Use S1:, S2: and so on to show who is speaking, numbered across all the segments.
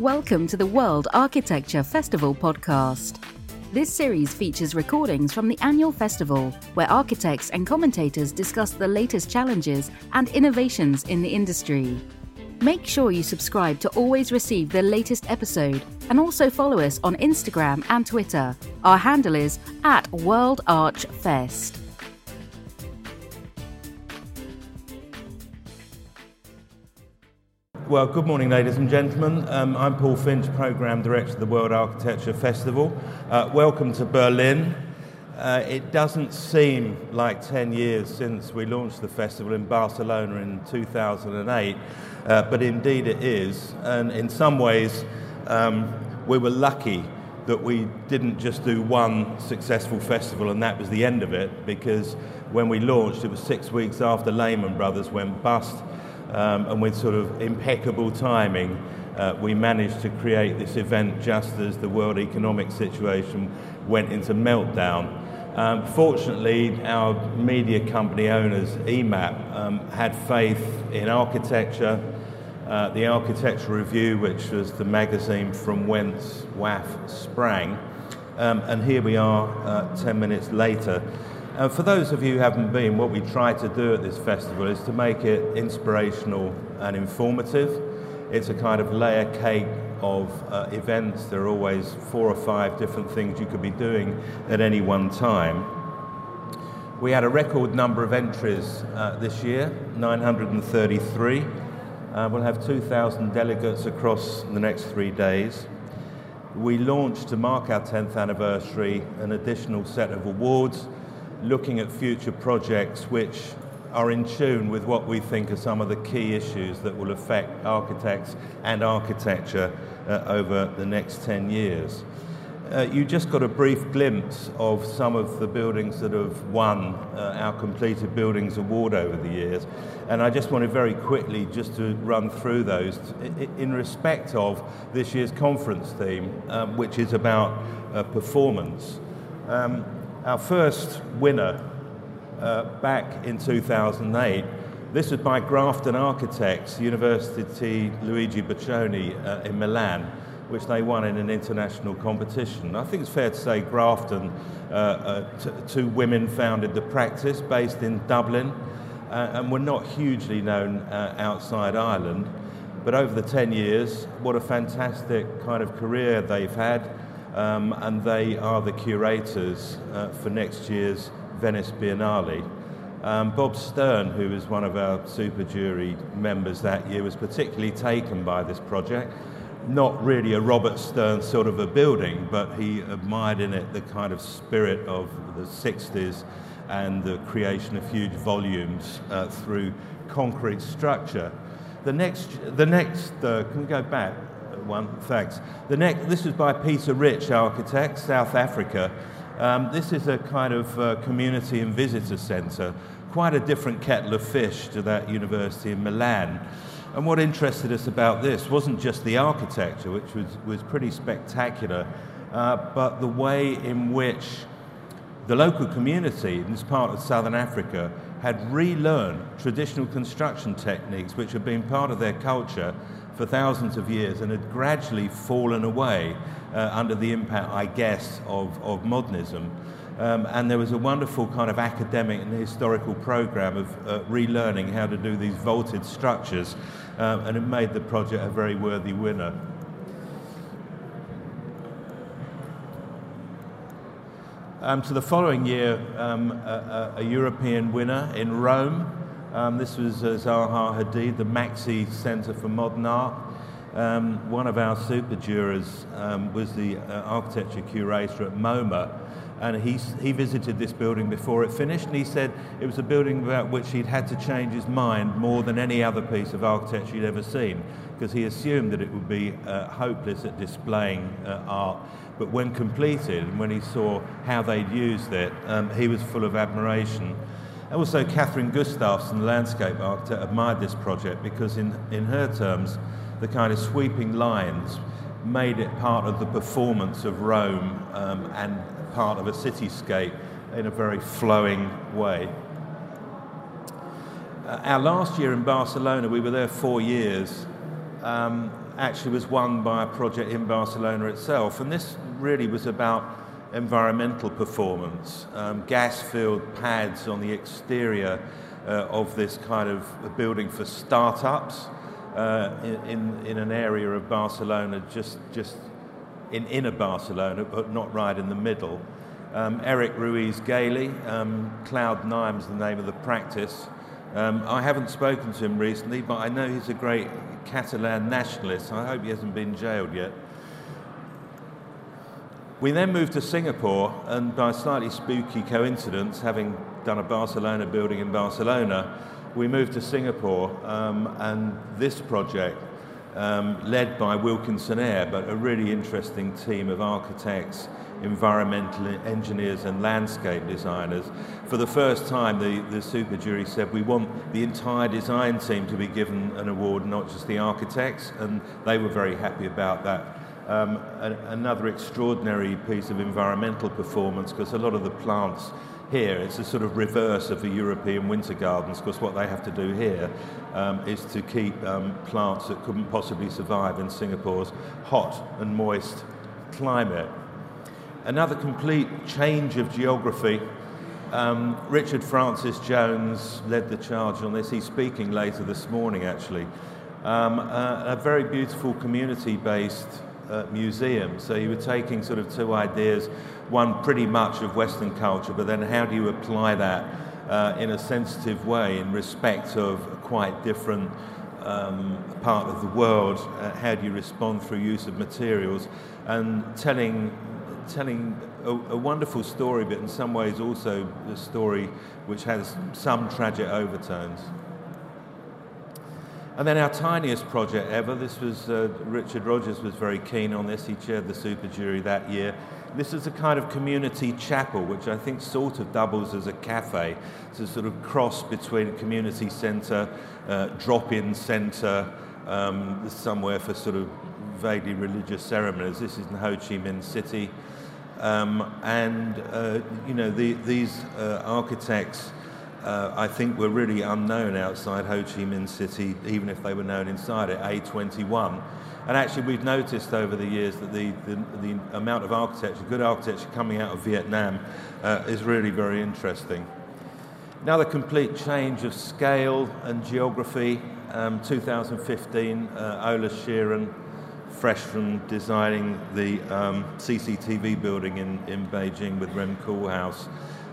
S1: Welcome to the World Architecture Festival podcast. This series features recordings from the annual festival, where architects and commentators discuss the latest challenges and innovations in the industry. Make sure you subscribe to always receive the latest episode and also follow us on Instagram and Twitter. Our handle is at World Arch Fest.
S2: Well, good morning, ladies and gentlemen. Um, I'm Paul Finch, Programme Director of the World Architecture Festival. Uh, welcome to Berlin. Uh, it doesn't seem like 10 years since we launched the festival in Barcelona in 2008, uh, but indeed it is. And in some ways, um, we were lucky that we didn't just do one successful festival and that was the end of it, because when we launched, it was six weeks after Lehman Brothers went bust um, and with sort of impeccable timing, uh, we managed to create this event just as the world economic situation went into meltdown. Um, fortunately, our media company owners, EMAP, um, had faith in architecture. Uh, the Architecture Review, which was the magazine from whence WAF sprang. Um, and here we are uh, 10 minutes later. Uh, for those of you who haven't been, what we try to do at this festival is to make it inspirational and informative. It's a kind of layer cake of uh, events. There are always four or five different things you could be doing at any one time. We had a record number of entries uh, this year, 933. Uh, we'll have 2,000 delegates across the next three days. We launched to mark our 10th anniversary an additional set of awards looking at future projects which are in tune with what we think are some of the key issues that will affect architects and architecture uh, over the next 10 years. Uh, you just got a brief glimpse of some of the buildings that have won uh, our Completed Buildings Award over the years. And I just wanted very quickly just to run through those in respect of this year's conference theme, um, which is about uh, performance. Um, our first winner uh, back in 2008, this was by Grafton Architects, University Luigi Bocconi uh, in Milan, which they won in an international competition. I think it's fair to say Grafton, uh, uh t- two women founded the practice based in Dublin uh, and were not hugely known uh, outside Ireland. But over the 10 years, what a fantastic kind of career they've had um, and they are the curators uh, for next year's Venice Biennale. Um, Bob Stern, who was one of our super jury members that year, was particularly taken by this project. Not really a Robert Stern sort of a building, but he admired in it the kind of spirit of the 60s and the creation of huge volumes uh, through concrete structure. The next, the next uh, can we go back? One, thanks. The next, this is by Peter Rich, architect, South Africa. Um, this is a kind of uh, community and visitor centre, quite a different kettle of fish to that university in Milan. And what interested us about this wasn't just the architecture, which was, was pretty spectacular, uh, but the way in which the local community in this part of southern Africa had relearned traditional construction techniques which had been part of their culture for thousands of years and had gradually fallen away uh, under the impact, I guess, of, of modernism. Um, and there was a wonderful kind of academic and historical program of uh, relearning how to do these vaulted structures, um, and it made the project a very worthy winner. Um, so the following year, um, a, a European winner in Rome, um, this was uh, Zaha Hadid, the MAXXI Centre for Modern Art. Um, one of our super jurors um, was the uh, architecture curator at MoMA, and he, he visited this building before it finished, and he said it was a building about which he'd had to change his mind more than any other piece of architecture he'd ever seen, because he assumed that it would be uh, hopeless at displaying uh, art. But when completed, and when he saw how they'd used it, um, he was full of admiration. Also, Kathryn Gustafson, the landscape architect, admired this project because, in, in her terms, the kind of sweeping lines made it part of the performance of Rome um, and part of a cityscape in a very flowing way. Uh, our last year in Barcelona, we were there four years. Um, actually was won by a project in Barcelona itself. And this really was about environmental performance, um, gas filled pads on the exterior uh, of this kind of building for startups uh, in, in an area of Barcelona, just, just in inner Barcelona, but not right in the middle. Um, Enric Ruiz-Geli, um, Cloud Nine is the name of the practice. Um, I haven't spoken to him recently, but I know he's a great Catalan nationalist. I hope he hasn't been jailed yet. We then moved to Singapore, and by a slightly spooky coincidence, having done a Barcelona building in Barcelona, we moved to Singapore, um, and this project, um, led by Wilkinson Eyre, but a really interesting team of architects, environmental engineers, and landscape designers. For the first time, the, the super jury said we want the entire design team to be given an award, not just the architects, and they were very happy about that. Um, a, another extraordinary piece of environmental performance because a lot of the plants here, it's a sort of reverse of the European winter gardens, because what they have to do here um, is to keep um, plants that couldn't possibly survive in Singapore's hot and moist climate. Another complete change of geography. Um, Richard Francis Jones led the charge on this. He's speaking later this morning, actually. Um, uh, a very beautiful community based uh, museum. So you were taking sort of two ideas one pretty much of Western culture, but then how do you apply that uh, in a sensitive way in respect of a quite different um, part of the world? Uh, how do you respond through use of materials? And telling, telling a, a, wonderful story, but in some ways also a story which has some tragic overtones. And then our tiniest project ever, this was uh, Richard Rogers was very keen on this. He chaired the super jury that year. This is a kind of community chapel, which I think sort of doubles as a cafe. It's a sort of cross between community centre, uh, drop-in centre, um, somewhere for sort of vaguely religious ceremonies. This is in Ho Chi Minh City. Um, and, uh, you know, the, these uh, architects uh, I think were really unknown outside Ho Chi Minh City, even if they were known inside it, A21. And actually, we've noticed over the years that the, the, the amount of architecture, good architecture coming out of Vietnam, uh, is really very interesting. Another complete change of scale and geography. Um, 2015, uh, Ole Scheeren, fresh from designing the um, CCTV building in, in Beijing with Rem Koolhaas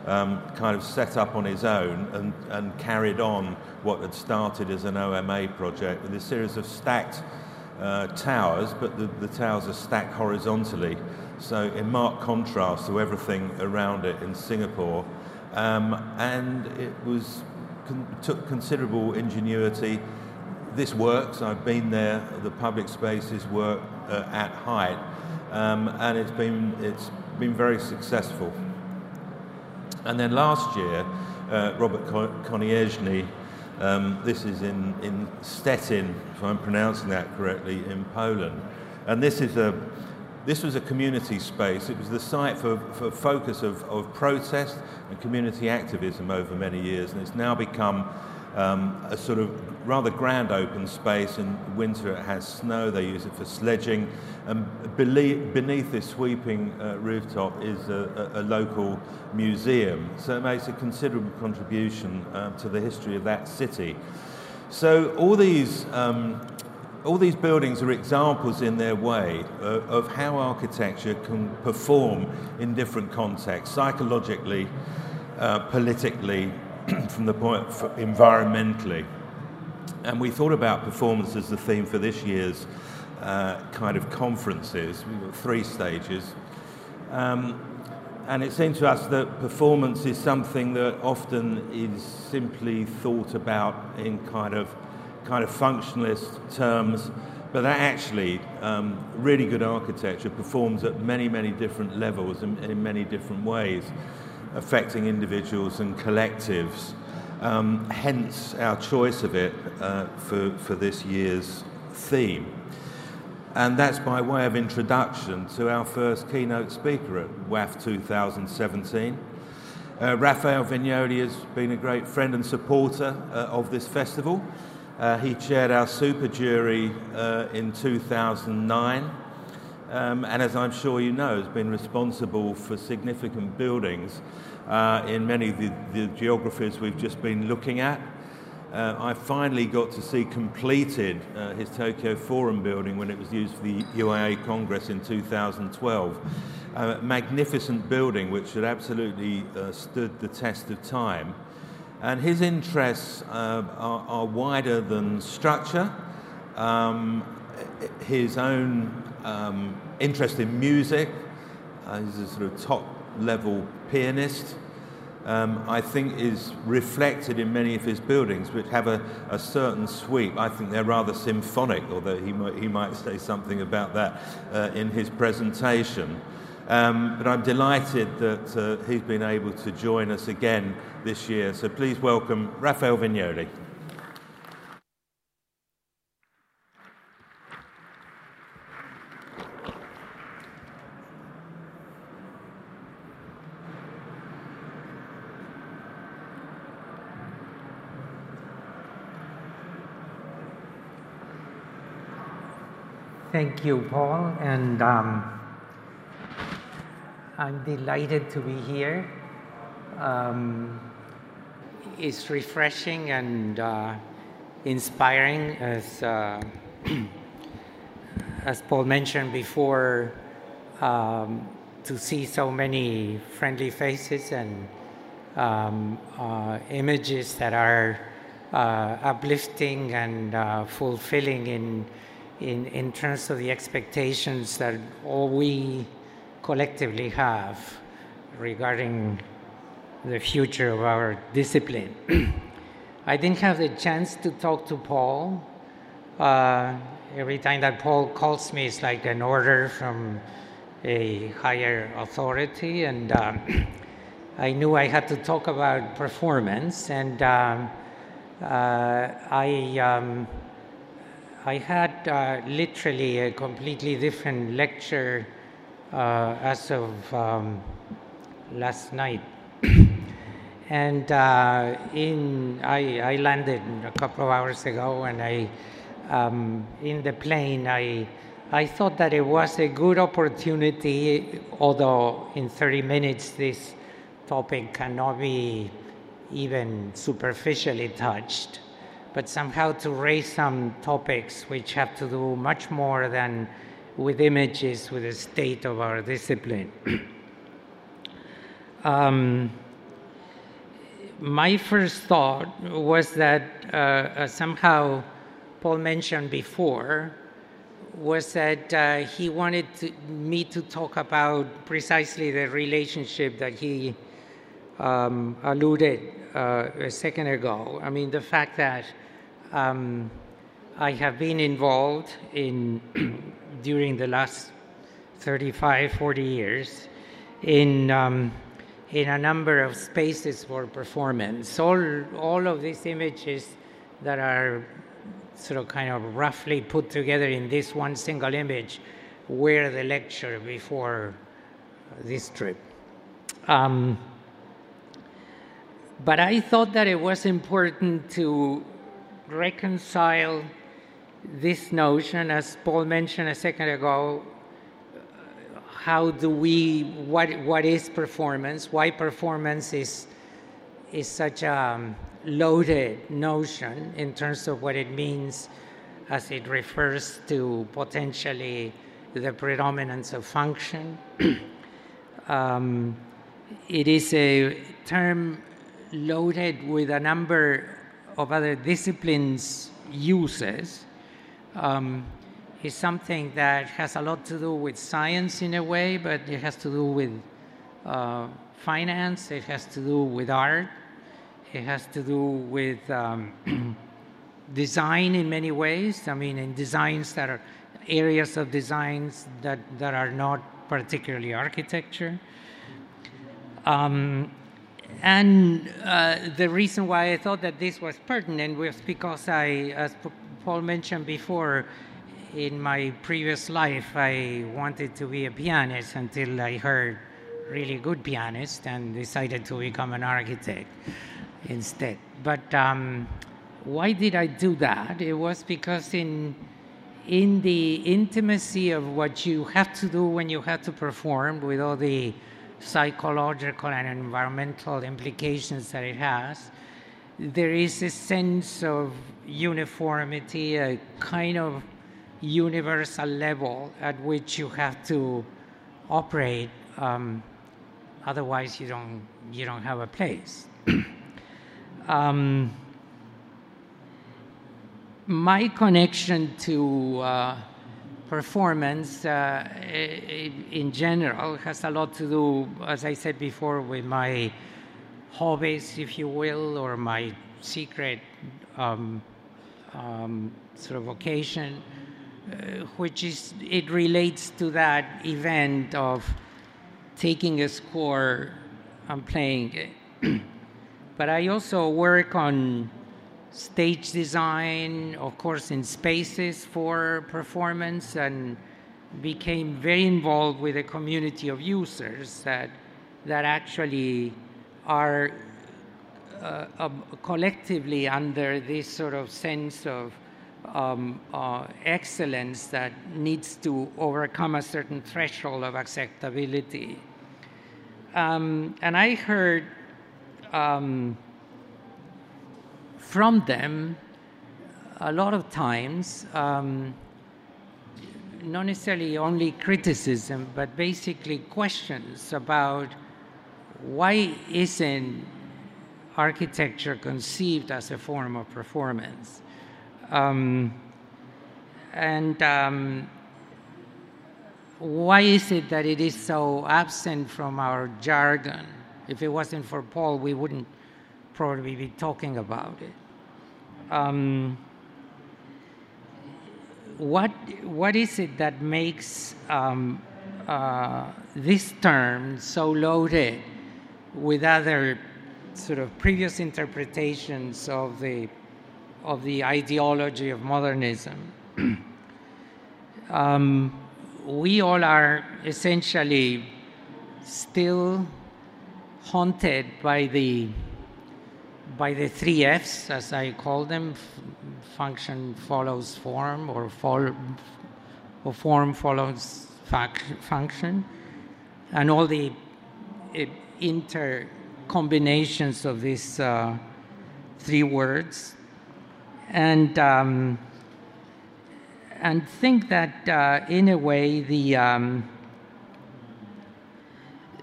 S2: um, kind of set up on his own and, and carried on what had started as an OMA project with a series of stacked uh, towers, but the, the towers are stacked horizontally, so in marked contrast to everything around it in Singapore. Um, and it was con- took considerable ingenuity. This works. I've been there. The public spaces work uh, at height, um, and it's been it's been very successful. And then last year, uh, Robert Konieczny, um, this is in, in Stettin, if I'm pronouncing that correctly, in Poland. And this, is a, this was a community space. It was the site for, for focus of, of protest and community activism over many years. And it's now become um, a sort of rather grand open space. In winter, it has snow. They use it for sledging. And beneath this sweeping uh, rooftop is a, a, local museum. So it makes a considerable contribution uh, to the history of that city. So all these. Um, all these buildings are examples in their way of, of how architecture can perform in different contexts, psychologically, uh, politically, from the point environmentally. And we thought about performance as the theme for this year's uh, kind of conferences. We've got three stages. Um, and it seemed to us that performance is something that often is simply thought about in kind of kind of functionalist terms, but that actually um, really good architecture performs at many, many different levels and in many different ways affecting individuals and collectives. Um, hence our choice of it uh, for, for this year's theme. And that's by way of introduction to our first keynote speaker at WAF 2017. Uh, Rafael Viñoly has been a great friend and supporter uh, of this festival. Uh, he chaired our super jury uh, in 2009. Um, and as I'm sure you know, has been responsible for significant buildings uh, in many of the, the, geographies we've just been looking at. Uh, I finally got to see completed uh, his Tokyo Forum building when it was used for the UIA Congress in 2012. A magnificent building which had absolutely uh, stood the test of time. And his interests uh, are, are, wider than structure. Um, his own um, interest in music, uh, he's a sort of top level pianist um, I think is reflected in many of his buildings, which have a, a, certain sweep. I think they're rather symphonic, although he might, he might say something about that uh, in his presentation. Um, but I'm delighted that uh, he's been able to join us again this year. So please welcome Rafael Viñoly.
S3: Thank you, Paul, and um, I'm delighted to be here. Um, it's refreshing and uh, inspiring, as uh, as Paul mentioned before, um, to see so many friendly faces and um, uh, images that are uh, uplifting and uh, fulfilling in in, in terms of the expectations that all we collectively have regarding the future of our discipline. I didn't have the chance to talk to Paul. Uh, every time that Paul calls me, it's like an order from a higher authority, and um, I knew I had to talk about performance, and um, uh, I. Um, I had uh, literally a completely different lecture uh, as of um, last night. and uh, in I, I, landed a couple of hours ago, and I um, in the plane I I thought that it was a good opportunity, although in 30 minutes this topic cannot be even superficially touched but somehow to raise some topics which have to do much more than with images, with the state of our discipline. um, my first thought was that uh, uh, somehow Paul mentioned before was that uh, he wanted to, me to talk about precisely the relationship that he um, alluded uh, a second ago. I mean, the fact that um, I have been involved in during the last 35, 40 years in um, in a number of spaces for performance. All all of these images that are sort of kind of roughly put together in this one single image were the lecture before this trip. Um, but I thought that it was important to reconcile this notion, as Paul mentioned a second ago, how do we, what, what is performance? Why performance is, is such a loaded notion in terms of what it means as it refers to potentially the predominance of function. um, it is a term loaded with a number of other disciplines uses um, is something that has a lot to do with science in a way, but it has to do with uh, finance, it has to do with art, it has to do with um, design in many ways. I mean, in designs that are areas of designs that, that are not particularly architecture. Um, and uh, the reason why I thought that this was pertinent was because I, as Paul mentioned before, in my previous life, I wanted to be a pianist until I heard really good pianist and decided to become an architect instead. But um, why did I do that? It was because in in the intimacy of what you have to do when you have to perform with all the psychological and environmental implications that it has, there is a sense of uniformity, a kind of universal level at which you have to operate. Um, otherwise, you don't you don't have a place. um, my connection to uh, performance uh, in general has a lot to do, as I said before, with my hobbies, if you will, or my secret um, um, sort of vocation, uh, which is, it relates to that event of taking a score and playing it. but I also work on stage design, of course, in spaces for performance, and became very involved with a community of users that that actually are uh, uh, collectively under this sort of sense of um, uh, excellence that needs to overcome a certain threshold of acceptability. Um, and I heard um, from them, a lot of times, um, not necessarily only criticism, but basically questions about why isn't architecture conceived as a form of performance? Um, and um, why is it that it is so absent from our jargon? If it wasn't for Paul, we wouldn't probably be talking about it. Um, what what is it that makes um, uh, this term so loaded with other sort of previous interpretations of the of the ideology of modernism? um, we all are essentially still haunted by the by the three F's, as I call them, function follows form, or, fol- or form follows fac- function, and all the uh, inter combinations of these uh, three words, and um, and think that uh, in a way the um,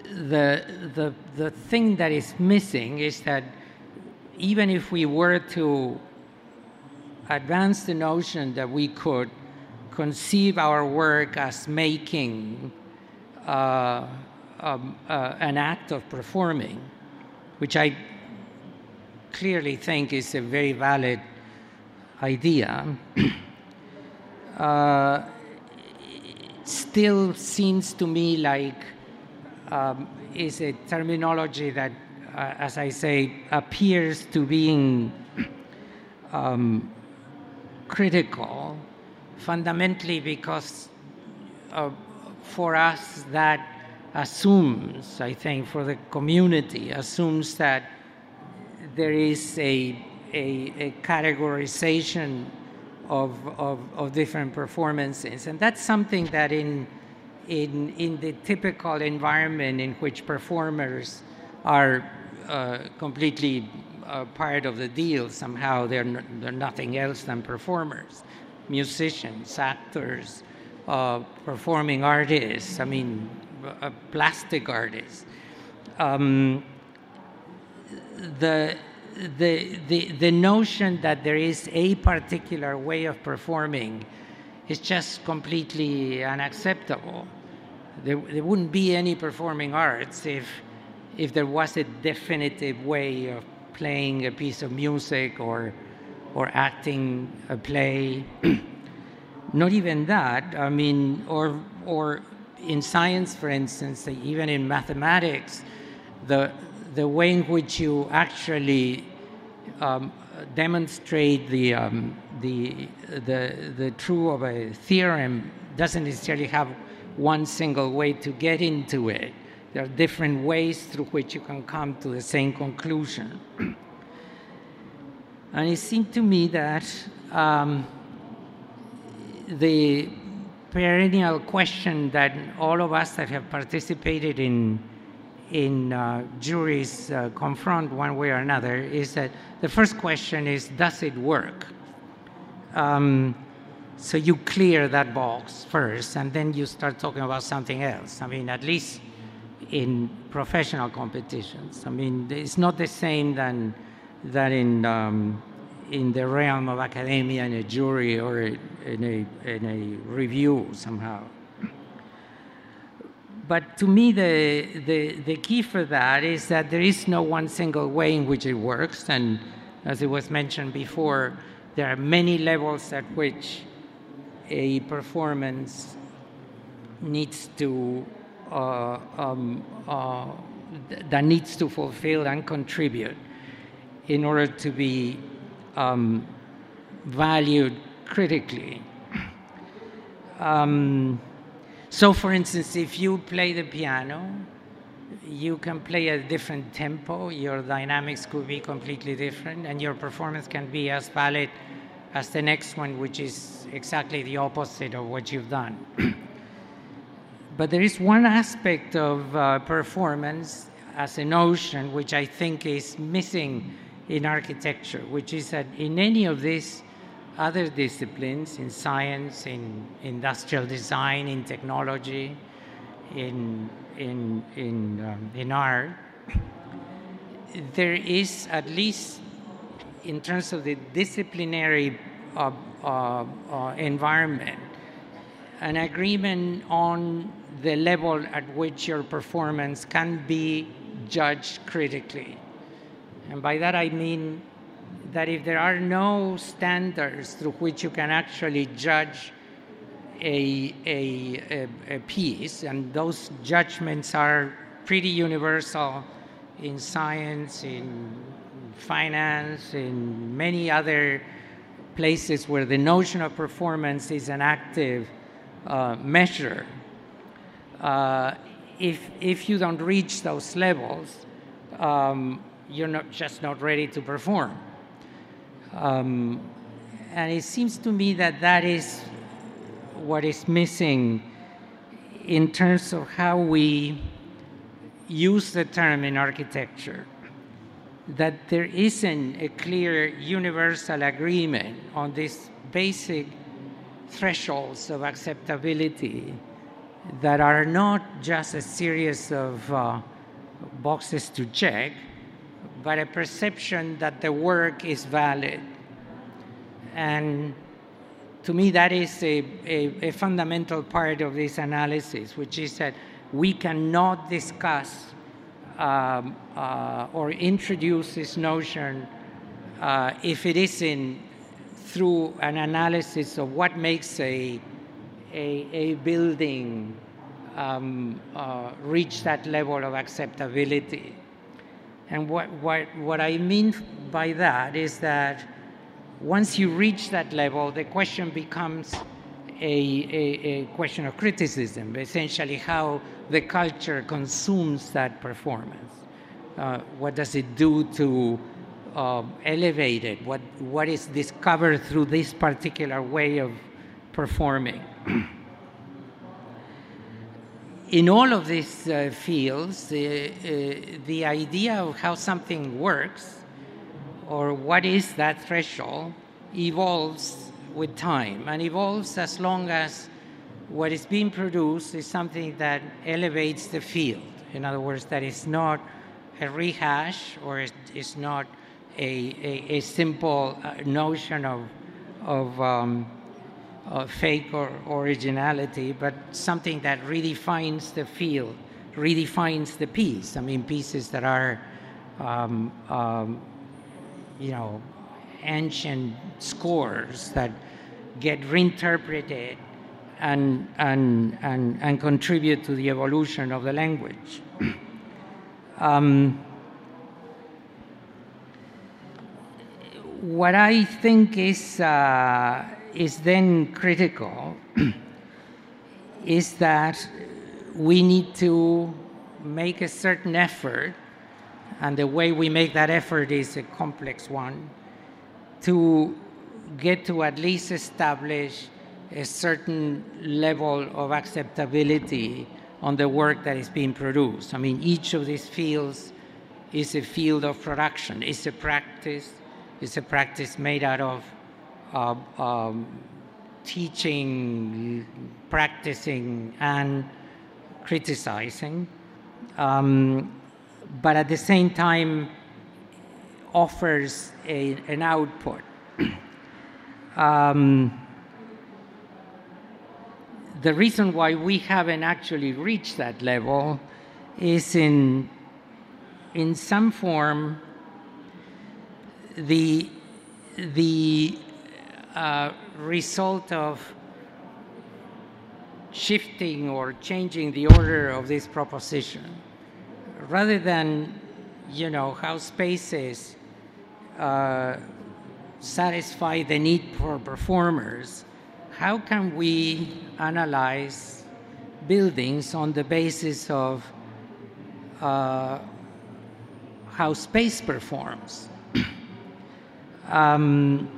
S3: the the the thing that is missing is that even if we were to advance the notion that we could conceive our work as making uh, um, uh, an act of performing, which I clearly think is a very valid idea, uh, still seems to me like um, is a terminology that as I say, appears to being um, critical, fundamentally because uh, for us that assumes, I think, for the community, assumes that there is a, a, a categorization of, of, of, different performances. And that's something that in, in, in the typical environment in which performers are uh, completely uh, part of the deal. Somehow they're, they're nothing else than performers, musicians, actors, uh, performing artists, I mean, plastic artists. Um, the, the, the, the notion that there is a particular way of performing is just completely unacceptable. There, there wouldn't be any performing arts if if there was a definitive way of playing a piece of music or or acting a play not even that i mean or or in science for instance even in mathematics the the way in which you actually um, demonstrate the, um, the, the, the true of a theorem doesn't necessarily have one single way to get into it. There are different ways through which you can come to the same conclusion. And it seemed to me that um, the perennial question that all of us that have participated in in uh, juries uh, confront one way or another is that the first question is does it work um, so you clear that box first and then you start talking about something else i mean at least in professional competitions i mean it's not the same than than in um, in the realm of academia in a jury or in a, in a review somehow. But to me, the, the, the key for that is that there is no one single way in which it works. And as it was mentioned before, there are many levels at which a performance needs to uh, um, uh, that needs to fulfill and contribute in order to be um, valued critically. Um, so, for instance, if you play the piano, you can play a different tempo, your dynamics could be completely different, and your performance can be as valid as the next one, which is exactly the opposite of what you've done. but there is one aspect of uh, performance as a notion which I think is missing in architecture, which is that in any of these other disciplines, in science, in industrial design, in technology, in, in, in, um, in art, there is, at least in terms of the disciplinary uh, uh, uh, environment, an agreement on the level at which your performance can be judged critically. And by that I mean that if there are no standards through which you can actually judge a, a, a, a piece, and those judgments are pretty universal in science, in finance, in many other places where the notion of performance is an active uh, measure. Uh, if, if you don't reach those levels, um, you're not just not ready to perform. Um, and it seems to me that that is what is missing in terms of how we use the term in architecture. That there isn't a clear universal agreement on these basic thresholds of acceptability that are not just a series of uh, boxes to check, but a perception that the work is valid. And to me, that is a, a, a, fundamental part of this analysis, which is that we cannot discuss um, uh, or introduce this notion uh, if it isn't through an analysis of what makes a, a, a building um, uh, reach that level of acceptability. And what, what, what I mean by that is that once you reach that level, the question becomes a, a, a, question of criticism, essentially how the culture consumes that performance. Uh, what does it do to uh, elevate it? What, what is discovered through this particular way of performing? in all of these uh, fields, uh, uh, the idea of how something works or what is that threshold evolves with time and evolves as long as what is being produced is something that elevates the field. In other words, that is not a rehash or it's not a, a, a simple uh, notion of, of um, uh, fake or originality, but something that redefines the field, redefines the piece. I mean, pieces that are, um, um, you know, ancient scores that get reinterpreted and, and, and, and contribute to the evolution of the language. um, what I think is uh, is then critical is that we need to make a certain effort, and the way we make that effort is a complex one, to get to at least establish a certain level of acceptability on the work that is being produced. I mean, each of these fields is a field of production, it's a practice, it's a practice made out of uh, um, teaching, practicing, and criticizing. Um, but at the same time, offers a, an output. um, the reason why we haven't actually reached that level is in, in some form the, the uh, result of shifting or changing the order of this proposition rather than you know how spaces uh, satisfy the need for performers how can we analyze buildings on the basis of uh, how space performs? um,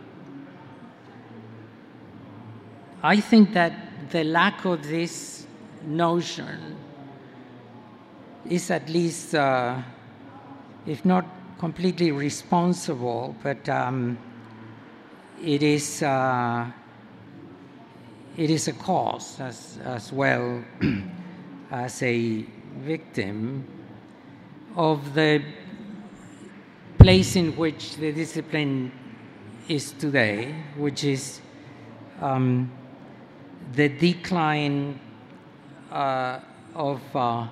S3: I think that the lack of this notion is at least, uh, if not completely responsible, but um, it is. Uh, it is a cause as, as well as a victim of the place in which the discipline is today, which is um, the decline uh, of uh,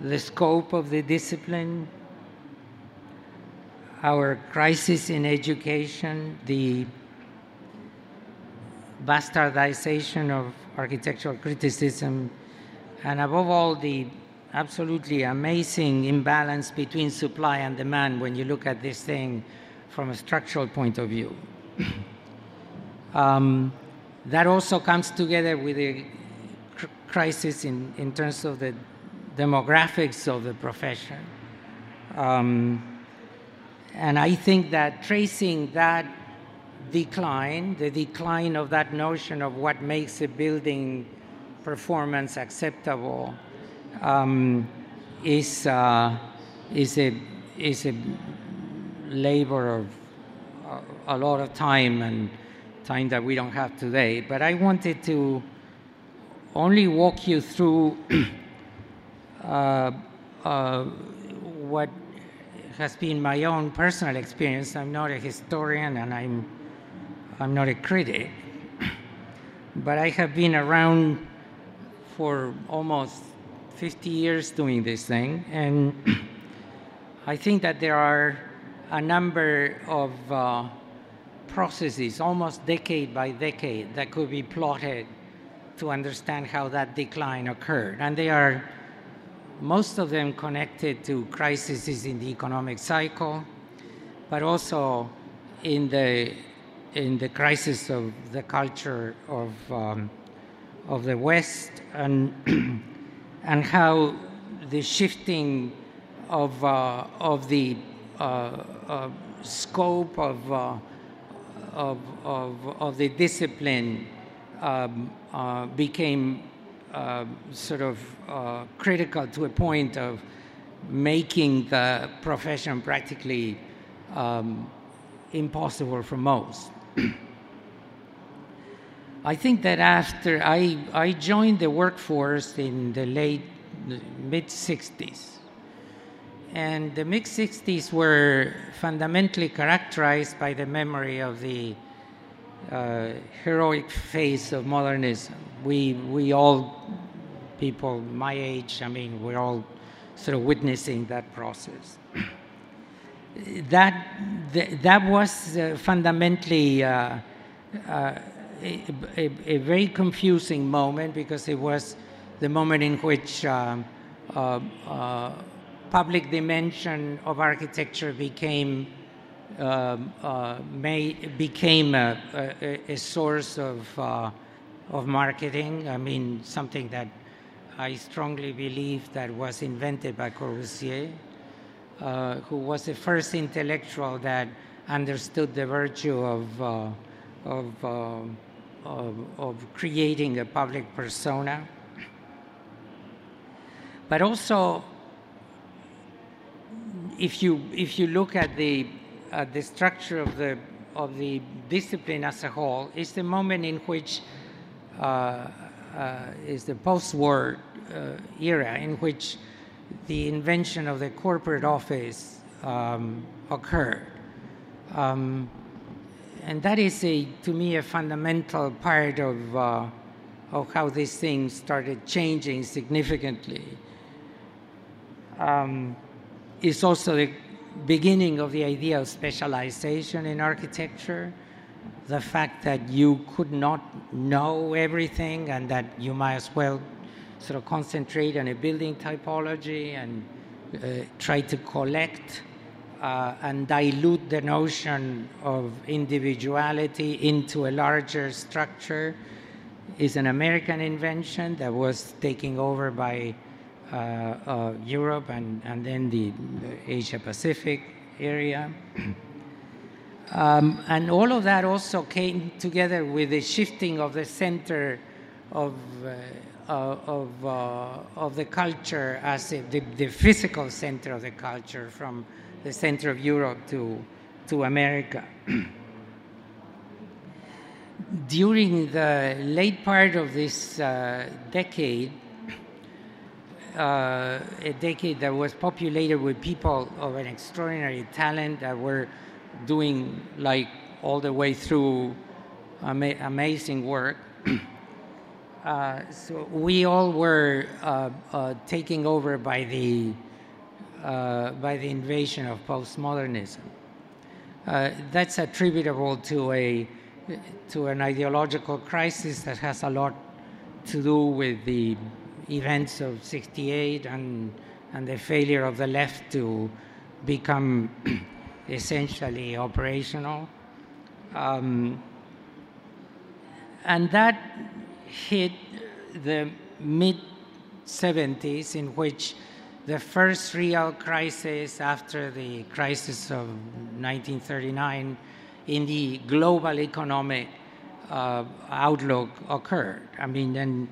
S3: the scope of the discipline, our crisis in education, the bastardization of architectural criticism, and above all, the absolutely amazing imbalance between supply and demand when you look at this thing from a structural point of view. um, that also comes together with a cr- crisis in, in terms of the demographics of the profession. Um, and I think that tracing that decline, the decline of that notion of what makes a building performance acceptable, um, is uh, is a is a labor of uh, a lot of time and time that we don't have today. But I wanted to only walk you through uh, uh, what has been my own personal experience. I'm not a historian, and I'm I'm not a critic, but I have been around for almost 50 years doing this thing, and I think that there are a number of uh, processes, almost decade by decade, that could be plotted to understand how that decline occurred. And they are, most of them, connected to crises in the economic cycle, but also in the in the crisis of the culture of, um, of the West and, and how the shifting of, uh, of the uh, uh, scope of, uh, of, of, of, the discipline um, uh, became uh, sort of critical to a point of making the profession practically um, impossible for most. I think that after I, I joined the workforce in the late mid 60s, and the mid 60s were fundamentally characterized by the memory of the uh, heroic phase of modernism. We, we all, people my age, I mean, we're all sort of witnessing that process that that was uh, fundamentally uh, uh, a, a, a, very confusing moment because it was the moment in which um, uh, uh, public dimension of architecture became um, uh, made, became a, a, source of of marketing. I mean, something that I strongly believe that was invented by Corbusier uh, who was the first intellectual that understood the virtue of, uh, of, uh, of, of creating a public persona. But also, if you, if you look at the, the structure of the, of the discipline as a whole, it's the moment in which uh, uh, is the post-war uh, era in which the invention of the corporate office um, occurred. Um, and that is, a, to me, a fundamental part of, uh, of how these things started changing significantly. Um, it's also the beginning of the idea of specialization in architecture, the fact that you could not know everything and that you might as well sort of concentrate on a building typology and uh, try to collect uh, and dilute the notion of individuality into a larger structure is an American invention that was taken over by uh, uh, Europe and, and then the Asia Pacific area. um, and all of that also came together with the shifting of the center of, uh, uh of, uh, of the culture as a, the, the physical center of the culture from the center of Europe to, to America. During the late part of this uh, decade, uh, a decade that was populated with people of an extraordinary talent that were doing like all the way through ama- amazing work. uh, so we all were uh, uh taken over by the uh, by the invasion of postmodernism. Uh, that's attributable to a to an ideological crisis that has a lot to do with the events of 68 and, and the failure of the left to become essentially operational. Um, and that hit the mid 70s, in which the first real crisis after the crisis of 1939 in the global economic uh, outlook occurred. I mean, then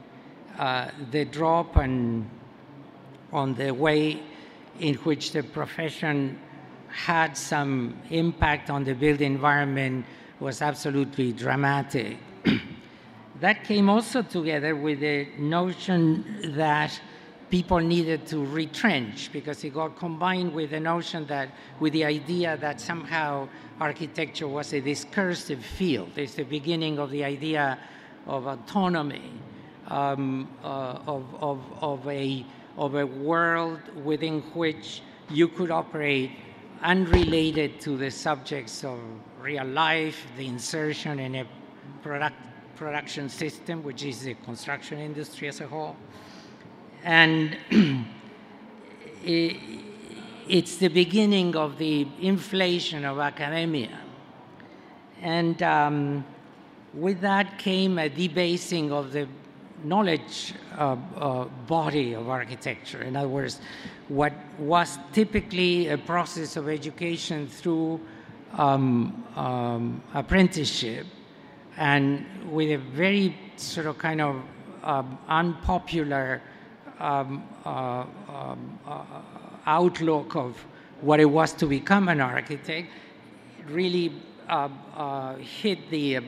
S3: uh, the drop on, on the way in which the profession had some impact on the built environment was absolutely dramatic. that came also together with the notion that people needed to retrench because it got combined with the notion that, with the idea that somehow architecture was a discursive field. It's the beginning of the idea of autonomy, um, uh, of, of, of, a, of a world within which you could operate unrelated to the subjects of real life, the insertion in a product, production system, which is the construction industry as a whole and it's the beginning of the inflation of academia. And um, with that came a debasing of the knowledge uh, uh, body of architecture. In other words, what was typically a process of education through um, um, apprenticeship and with a very sort of kind of um, unpopular um, uh, um, uh, outlook of what it was to become an architect really uh, uh hit the,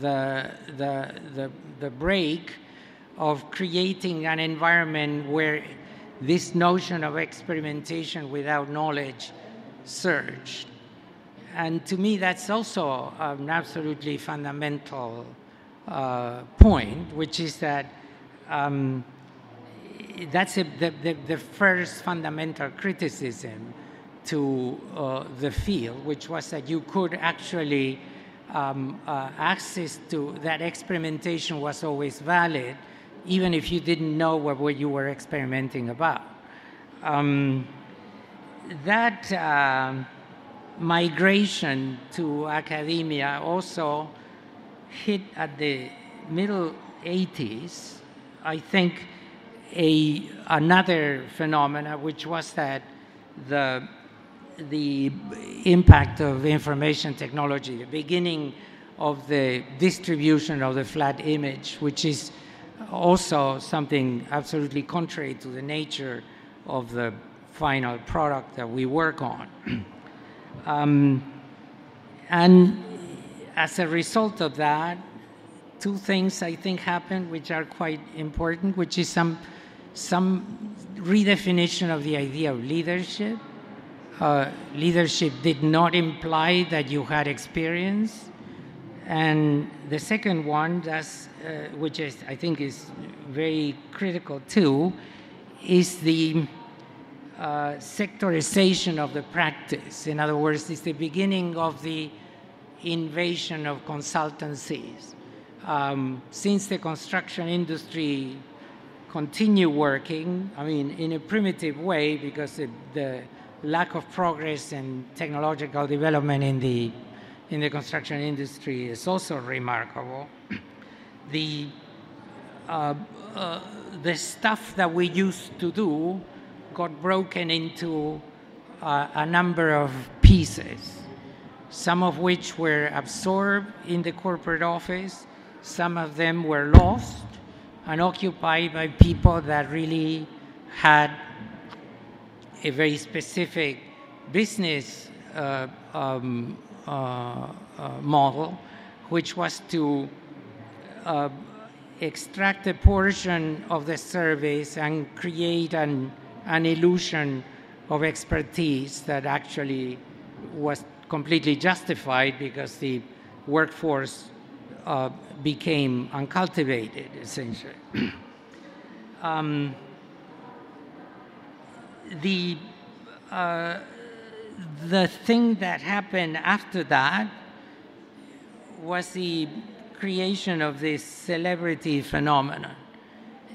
S3: the, the, the, the break of creating an environment where this notion of experimentation without knowledge surged. And to me, that's also an absolutely fundamental uh, point, which is that um, that's a, the, the, the, first fundamental criticism to uh, the field, which was that you could actually um, uh, access to that experimentation was always valid, even if you didn't know what, what you were experimenting about. Um, that uh, migration to academia also hit at the middle 80s. I think a, another phenomena, which was that the, the impact of information technology, the beginning of the distribution of the flat image, which is also something absolutely contrary to the nature of the final product that we work on. um, and as a result of that, two things I think happened which are quite important, which is some, some redefinition of the idea of leadership. Uh, leadership did not imply that you had experience. And the second one, that's, uh, which is, I think is very critical too, is the uh, sectorization of the practice. In other words, it's the beginning of the invasion of consultancies. Um, since the construction industry continue working, I mean, in a primitive way, because the, the lack of progress and technological development in the in the construction industry is also remarkable. the uh, uh, the stuff that we used to do got broken into uh, a number of pieces, some of which were absorbed in the corporate office, some of them were lost and occupied by people that really had a very specific business uh, um, model, which was to uh, extract a portion of the service and create an an illusion of expertise that actually was completely justified because the workforce uh, became uncultivated, essentially. um, the, uh, the thing that happened after that was the creation of this celebrity phenomenon.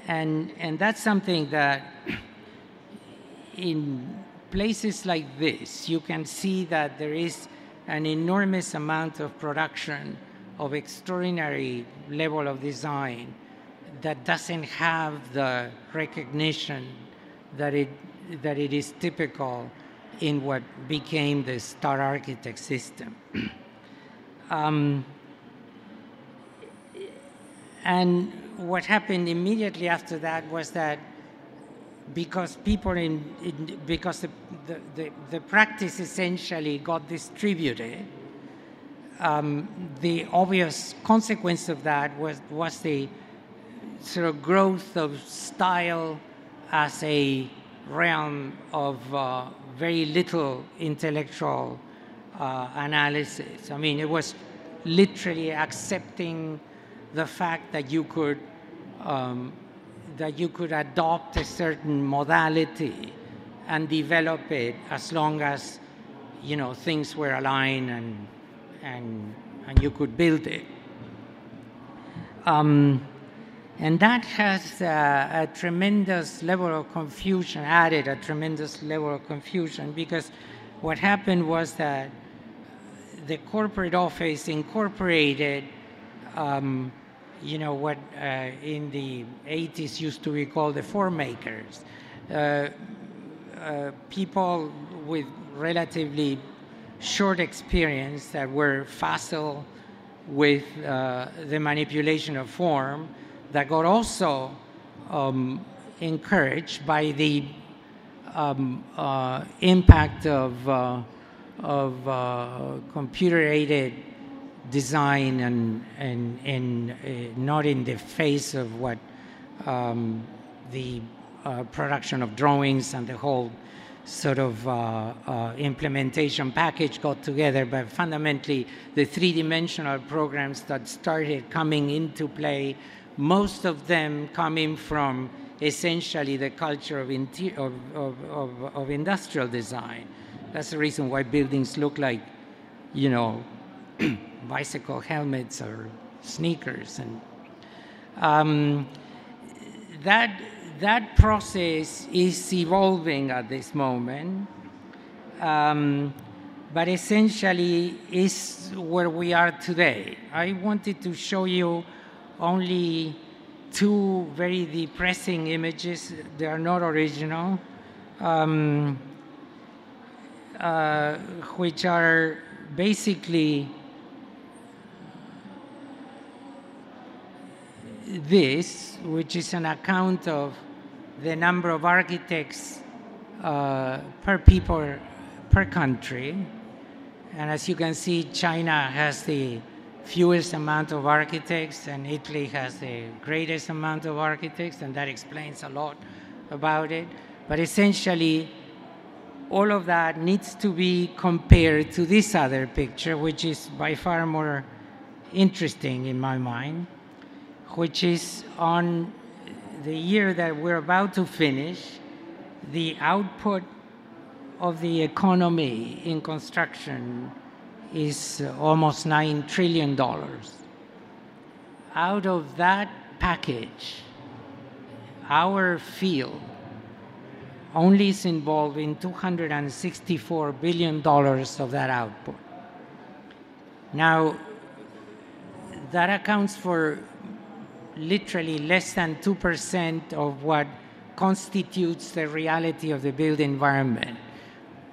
S3: And, and that's something that in places like this, you can see that there is an enormous amount of production of extraordinary level of design that doesn't have the recognition that it, that it is typical in what became the star architect system. um, and what happened immediately after that was that because people in, in because the, the, the, practice essentially got distributed, um, the obvious consequence of that was, was the sort of growth of style as a realm of uh, very little intellectual uh, analysis. I mean, it was literally accepting the fact that you could um, that you could adopt a certain modality and develop it as long as you know things were aligned and and and you could build it. Um, and that has uh, a tremendous level of confusion, added a tremendous level of confusion because what happened was that the corporate office incorporated um, you know, what uh, in the 80s used to be called the form makers. Uh, uh, people with relatively short experience that were facile with uh, the manipulation of form that got also um, encouraged by the um, uh, impact of, uh, of computer aided design and, and, and uh, not in the face of what um, the uh, production of drawings and the whole sort of uh, uh implementation package got together, but fundamentally the three-dimensional programs that started coming into play, most of them coming from essentially the culture of, of, of, of, industrial design. That's the reason why buildings look like, you know, bicycle helmets or sneakers, and um, that that process is evolving at this moment, um, but essentially is where we are today. I wanted to show you only two very depressing images. They are not original. Um, uh, which are basically this, which is an account of the number of architects uh, per people per country. And as you can see, China has the fewest amount of architects, and Italy has the greatest amount of architects, and that explains a lot about it. But essentially, all of that needs to be compared to this other picture, which is by far more interesting in my mind, which is on the year that we're about to finish, the output of the economy in construction is almost $9 trillion. Out of that package, our field only is involved in $264 billion of that output. Now, that accounts for literally less than 2% of what constitutes the reality of the built environment.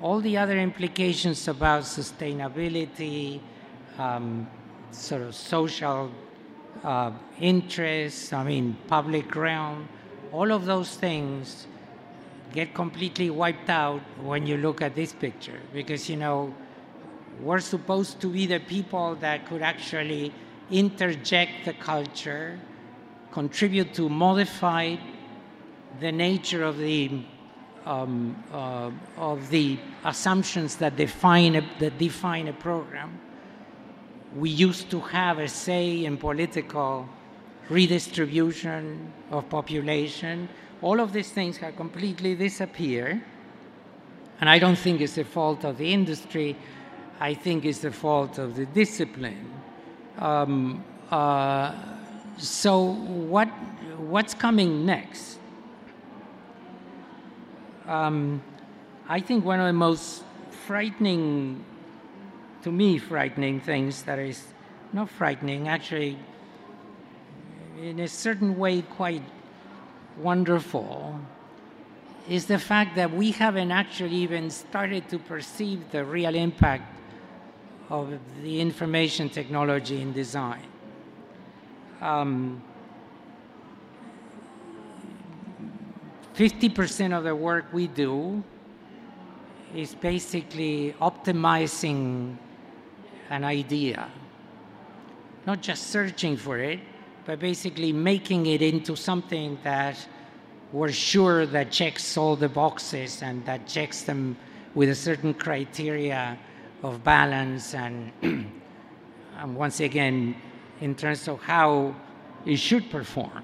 S3: All the other implications about sustainability, um, sort of social uh, interests, I mean, public realm, all of those things get completely wiped out when you look at this picture. Because, you know, we're supposed to be the people that could actually interject the culture contribute to modify the nature of the um, uh, of the assumptions that define a, that define a program. We used to have a say in political redistribution of population. All of these things have completely disappeared. And I don't think it's the fault of the industry. I think it's the fault of the discipline. Um, uh, so what what's coming next? Um, I think one of the most frightening, to me, frightening things that is not frightening, actually, in a certain way, quite wonderful, is the fact that we haven't actually even started to perceive the real impact of the information technology in design. Um, 50% of the work we do is basically optimizing an idea. Not just searching for it, but basically making it into something that we're sure that checks all the boxes and that checks them with a certain criteria of balance and, and once again in terms of how it should perform.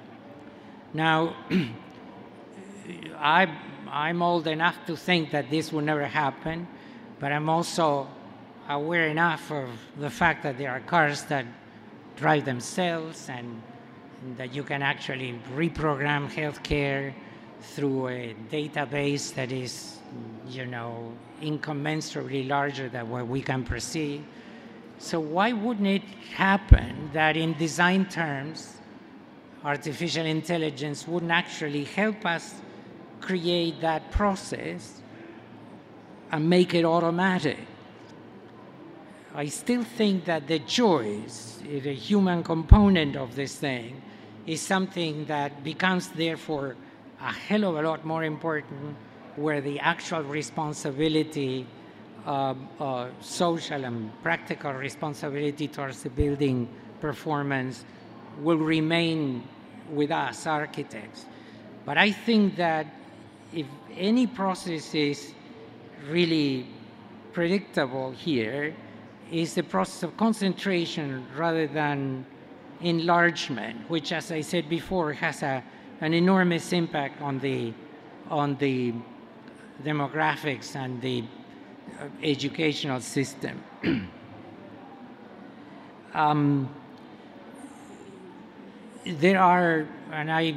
S3: Now, I, I'm old enough to think that this will never happen, but I'm also aware enough of the fact that there are cars that drive themselves and that you can actually reprogram healthcare through a database that is, you know, incommensurably larger than what we can perceive. So why wouldn't it happen that in design terms, artificial intelligence wouldn't actually help us create that process and make it automatic? I still think that the choice, the human component of this thing, is something that becomes therefore a hell of a lot more important where the actual responsibility uh, uh, social and practical responsibility towards the building performance will remain with us, architects. But I think that if any process is really predictable here, is the process of concentration rather than enlargement, which, as I said before, has a, an enormous impact on the, on the demographics and the educational system. um, there are, and I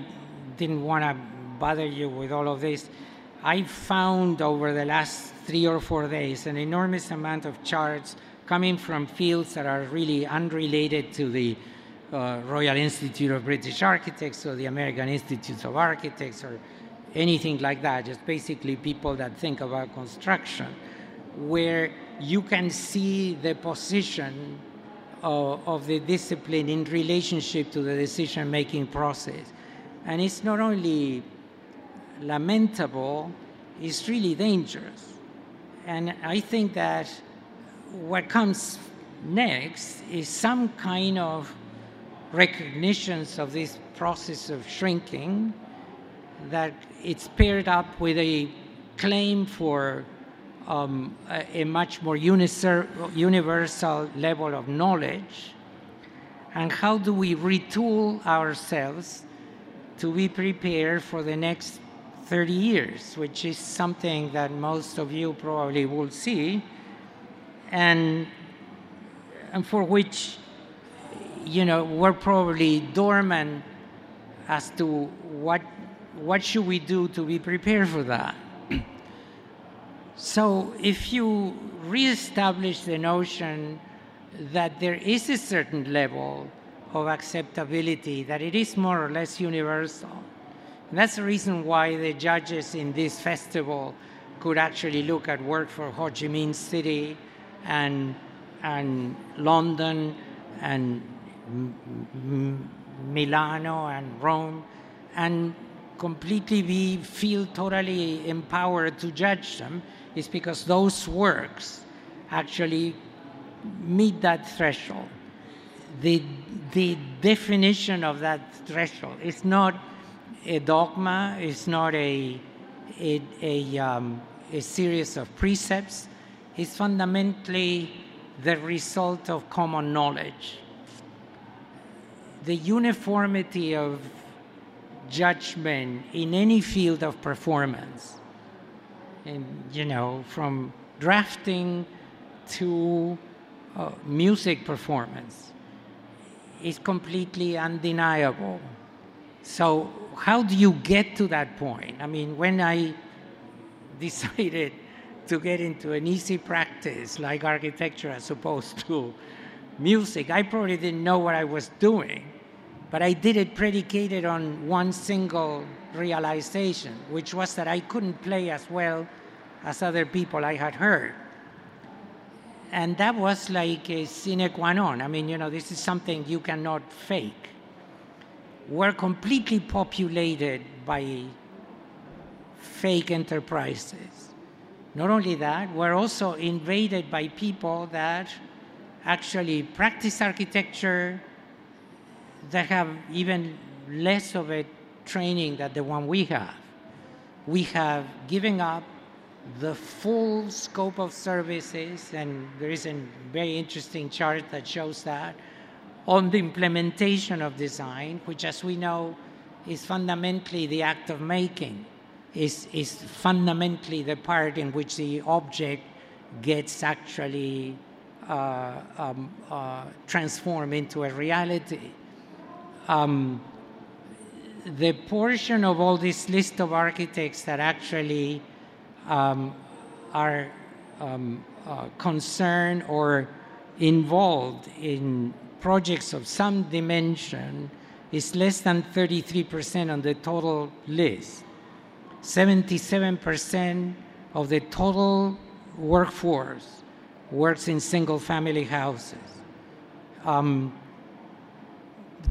S3: didn't want to bother you with all of this, I found over the last three or four days an enormous amount of charts coming from fields that are really unrelated to the uh, Royal Institute of British Architects or the American Institute of Architects or anything like that, just basically people that think about construction where you can see the position of, of the discipline in relationship to the decision making process. And it's not only lamentable, is really dangerous. And I think that what comes next is some kind of recognitions of this process of shrinking that it's paired up with a claim for um, a, a, much more universal level of knowledge? And how do we retool ourselves to be prepared for the next 30 years, which is something that most of you probably will see, and, and for which, you know, we're probably dormant as to what, what should we do to be prepared for that. So if you reestablish the notion that there is a certain level of acceptability, that it is more or less universal, and that's the reason why the judges in this festival could actually look at work for Ho Chi Minh City and, and London and Milano and Rome and completely be feel totally empowered to judge them is because those works actually meet that threshold. The, the definition of that threshold is not a dogma, it's not a, a, a, um, a series of precepts, it's fundamentally the result of common knowledge. The uniformity of judgment in any field of performance and you know, from drafting to uh, music performance is completely undeniable. So, how do you get to that point? I mean, when I decided to get into an easy practice like architecture as opposed to music, I probably didn't know what I was doing, but I did it predicated on one single realization, which was that I couldn't play as well as other people I had heard. And that was like a sine qua non. I mean, you know, this is something you cannot fake. We're completely populated by fake enterprises. Not only that, we're also invaded by people that actually practice architecture that have even less of a training than the one we have. We have given up the full scope of services, and there is a very interesting chart that shows that, on the implementation of design, which, as we know, is fundamentally the act of making, is, is fundamentally the part in which the object gets actually uh, um, uh, transformed into a reality. Um, the portion of all this list of architects that actually um, are um, uh, concerned or involved in projects of some dimension is less than 33% on the total list. 77% of the total workforce works in single family houses. Um,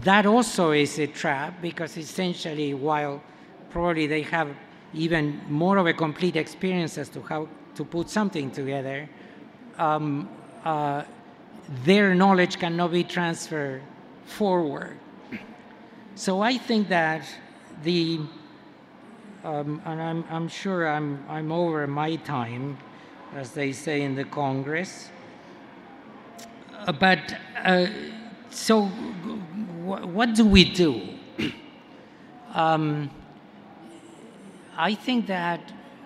S3: that also is a trap because essentially, while probably they have even more of a complete experience as to how to put something together, um, uh, their knowledge cannot be transferred forward. So I think that the, um, and I'm, I'm sure I'm, I'm over my time, as they say in the Congress, uh, but uh, so what do we do? um, I think that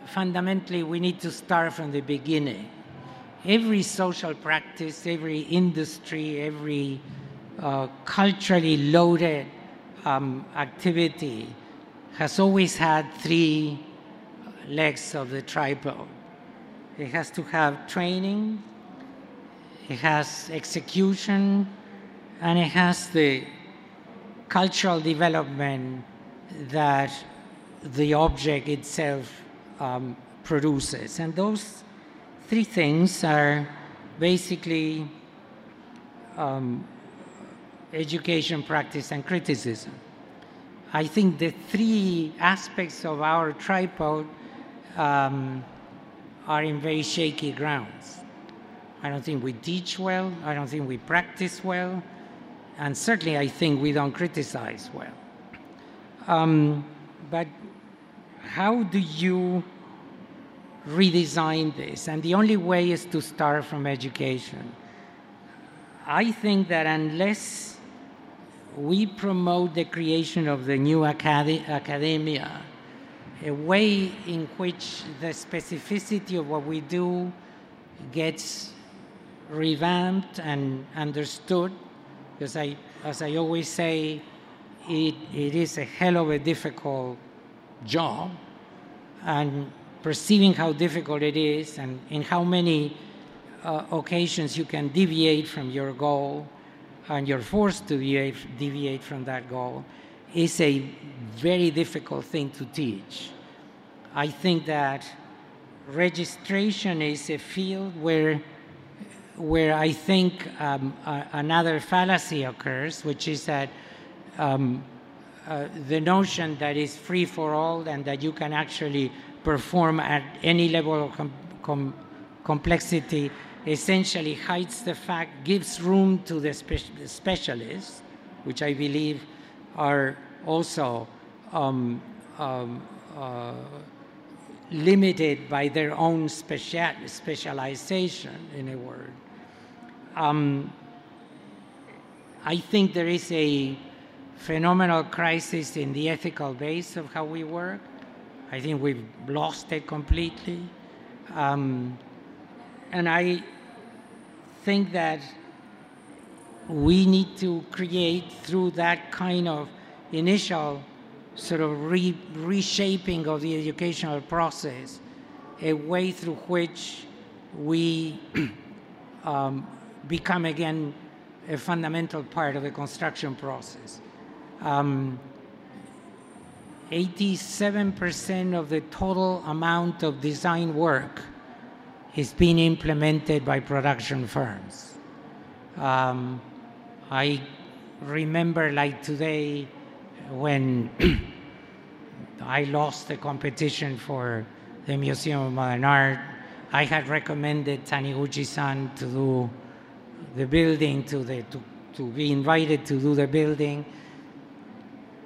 S3: fundamentally we need to start from the beginning. Every social practice, every industry, every uh, culturally loaded um, activity has always had three legs of the tripod. It has to have training, it has execution, and it has the cultural development that the object itself um, produces. And those three things are basically um, education, practice, and criticism. I think the three aspects of our tripod um, are in very shaky grounds. I don't think we teach well, I don't think we practice well, and certainly I think we don't criticize well. Um, but how do you redesign this? And the only way is to start from education. I think that unless we promote the creation of the new acad- academia, a way in which the specificity of what we do gets revamped and understood, because I, as I always say, it, it is a hell of a difficult job, and perceiving how difficult it is and in how many uh, occasions you can deviate from your goal and you're forced to deviate, deviate from that goal is a very difficult thing to teach. I think that registration is a field where, where I think um, uh, another fallacy occurs, which is that um, uh, the notion that is free for all and that you can actually perform at any level of com- com- complexity essentially hides the fact, gives room to the, spe- the specialists, which I believe are also um, um, uh, limited by their own special- specialization, in a word. Um, I think there is a phenomenal crisis in the ethical base of how we work. I think we've lost it completely. Um, and I think that we need to create through that kind of initial sort of re- reshaping of the educational process a way through which we um, become again a fundamental part of the construction process. Um, 87% of the total amount of design work is being implemented by production firms. Um, I remember, like today, when I lost the competition for the Museum of Modern Art, I had recommended Taniguchi-san to do the building, to, the, to, to be invited to do the building,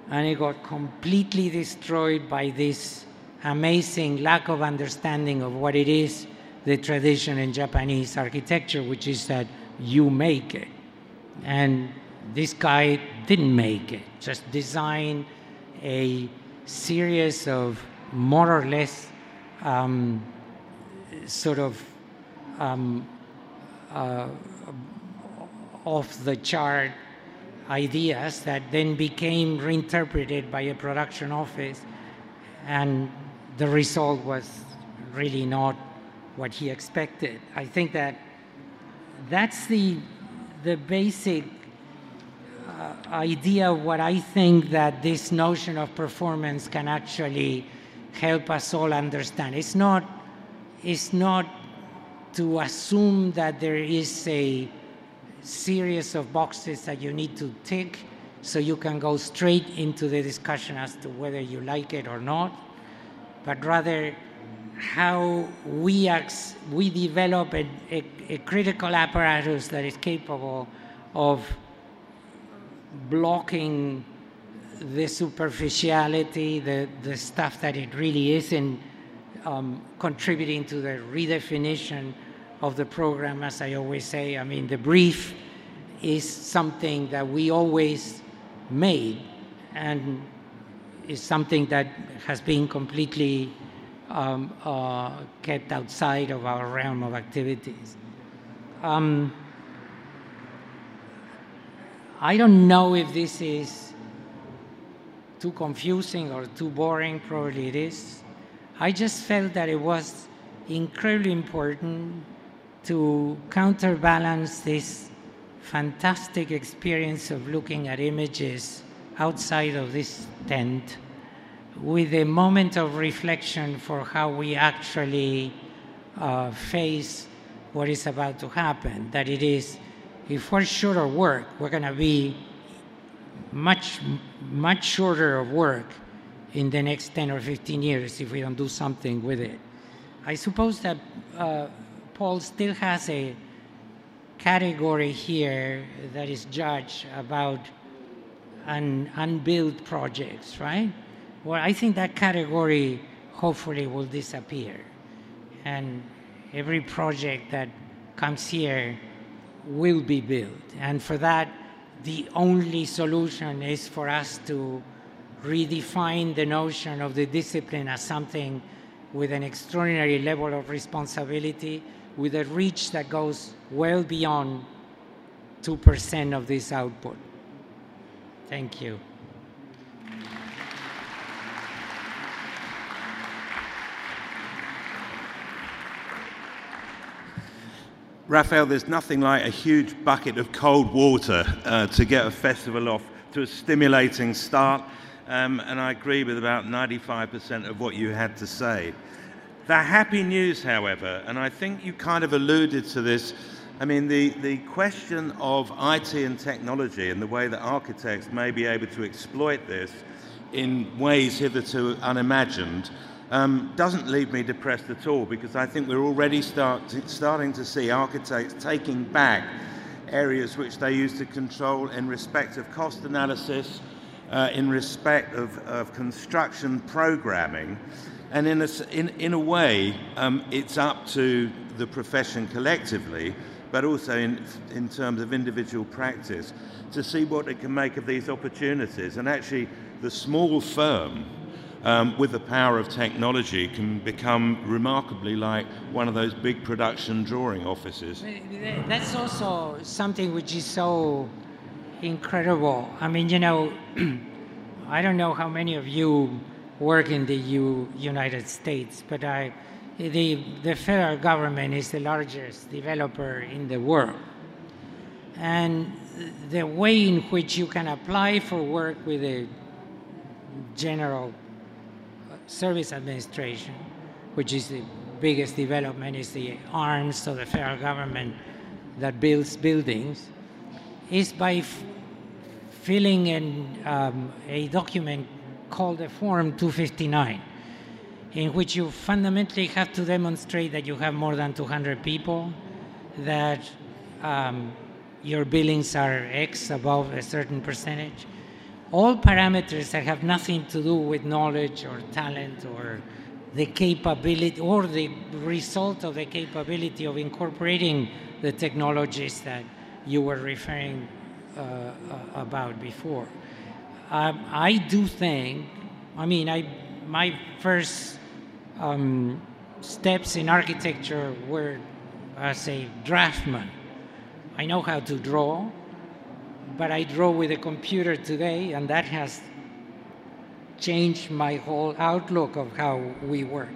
S3: and it got completely destroyed by this amazing lack of understanding of what it is the tradition in Japanese architecture, which is that you make it. And this guy didn't make it, just designed a series of more or less um, sort of um, uh, off the chart ideas that then became reinterpreted by a production office, and the result was really not what he expected. I think that that's the the basic uh, idea of what I think that this notion of performance can actually help us all understand. It's not it's not to assume that there is a series of boxes that you need to tick so you can go straight into the discussion as to whether you like it or not, but rather how we, ex- we develop a, a, a critical apparatus that is capable of blocking the superficiality, the, the stuff that it really isn't um, contributing to the redefinition of the program, as I always say. I mean, the brief is something that we always made and is something that has been completely um, uh, kept outside of our realm of activities. Um, I don't know if this is too confusing or too boring, probably it is. I just felt that it was incredibly important to counterbalance this fantastic experience of looking at images outside of this tent with a moment of reflection for how we actually uh, face what is about to happen. That it is, if we're short of work, we're going to be much, much shorter of work in the next 10 or 15 years if we don't do something with it. I suppose that uh, Paul still has a category here that is judged about un- unbuilt projects, right? Well, I think that category hopefully will disappear. And every project that comes here will be built. And for that, the only solution is for us to redefine the notion of the discipline as something with an extraordinary level of responsibility, with a reach that goes well beyond 2% of this output. Thank you.
S2: Rafael, there's nothing like a huge bucket of cold water uh, to get a festival off to a stimulating start, um, and I agree with about 95% of what you had to say. The happy news, however, and I think you kind of alluded to this, I mean, the, the question of IT and technology and the way that architects may be able to exploit this in ways hitherto unimagined um, doesn't leave me depressed at all because I think we're already start to, starting to see architects taking back areas which they used to control in respect of cost analysis, uh, in respect of, of construction programming. And in a, in, in a way, um, it's up to the profession collectively, but also in, in terms of individual practice, to see what it can make of these opportunities. And actually, the small firm um, with the power of technology, can become remarkably like one of those big production drawing offices.
S3: That's also something which is so incredible. I mean, you know, I don't know how many of you work in the U- United States, but I, the, the federal government is the largest developer in the world. And the way in which you can apply for work with the general Service Administration, which is the biggest development, is the arms of the federal government that builds buildings, is by filling in um, a document called the Form 259, in which you fundamentally have to demonstrate that you have more than 200 people, that um, your billings are X above a certain percentage, all parameters that have nothing to do with knowledge or talent or the capability or the result of the capability of incorporating the technologies that you were referring uh, uh, about before. Um, I do think, I mean, I, my first um, steps in architecture were as a draftsman. I know how to draw, but I draw with a computer today, and that has changed my whole outlook of how we work.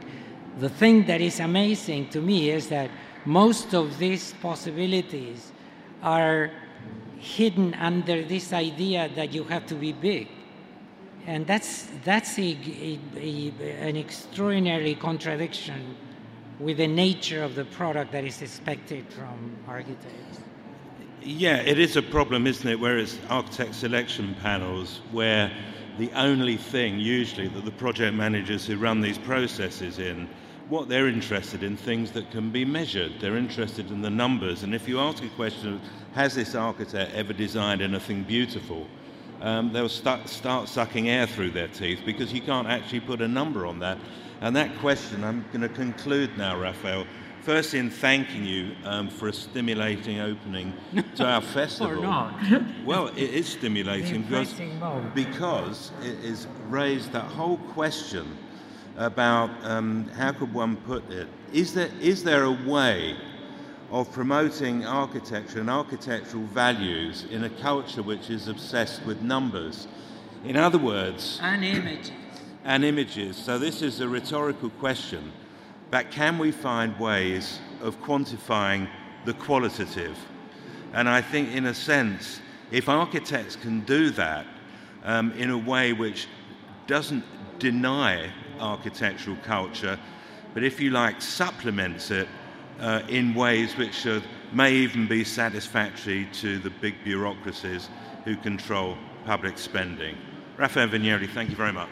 S3: The thing that is amazing to me is that most of these possibilities are hidden under this idea that you have to be big. And that's, that's a, a, a, an extraordinary contradiction with the nature of the product that is expected from architects.
S2: Yeah, it is a problem, isn't it? Whereas architect selection panels, where the only thing usually that the project managers who run these processes in, what they're interested in, things that can be measured. They're interested in the numbers. And if you ask a question of, has this architect ever designed anything beautiful? Um, they'll start, start sucking air through their teeth because you can't actually put a number on that. And that question, I'm going to conclude now, Rafael. first in thanking you um, for a stimulating opening to our festival.
S3: or not.
S2: well, it is stimulating because, because it has raised that whole question about um, how could one put it? Is there, is there a way of promoting architecture and architectural values in a culture which is obsessed with numbers? In other words,
S3: and images.
S2: And images. So, this is a rhetorical question but can we find ways of quantifying the qualitative? And I think, in a sense, if architects can do that um, in a way which doesn't deny architectural culture, but if you like, supplements it uh, in ways which may even be satisfactory to the big bureaucracies who control public spending. Rafael Viñoly, thank you very much.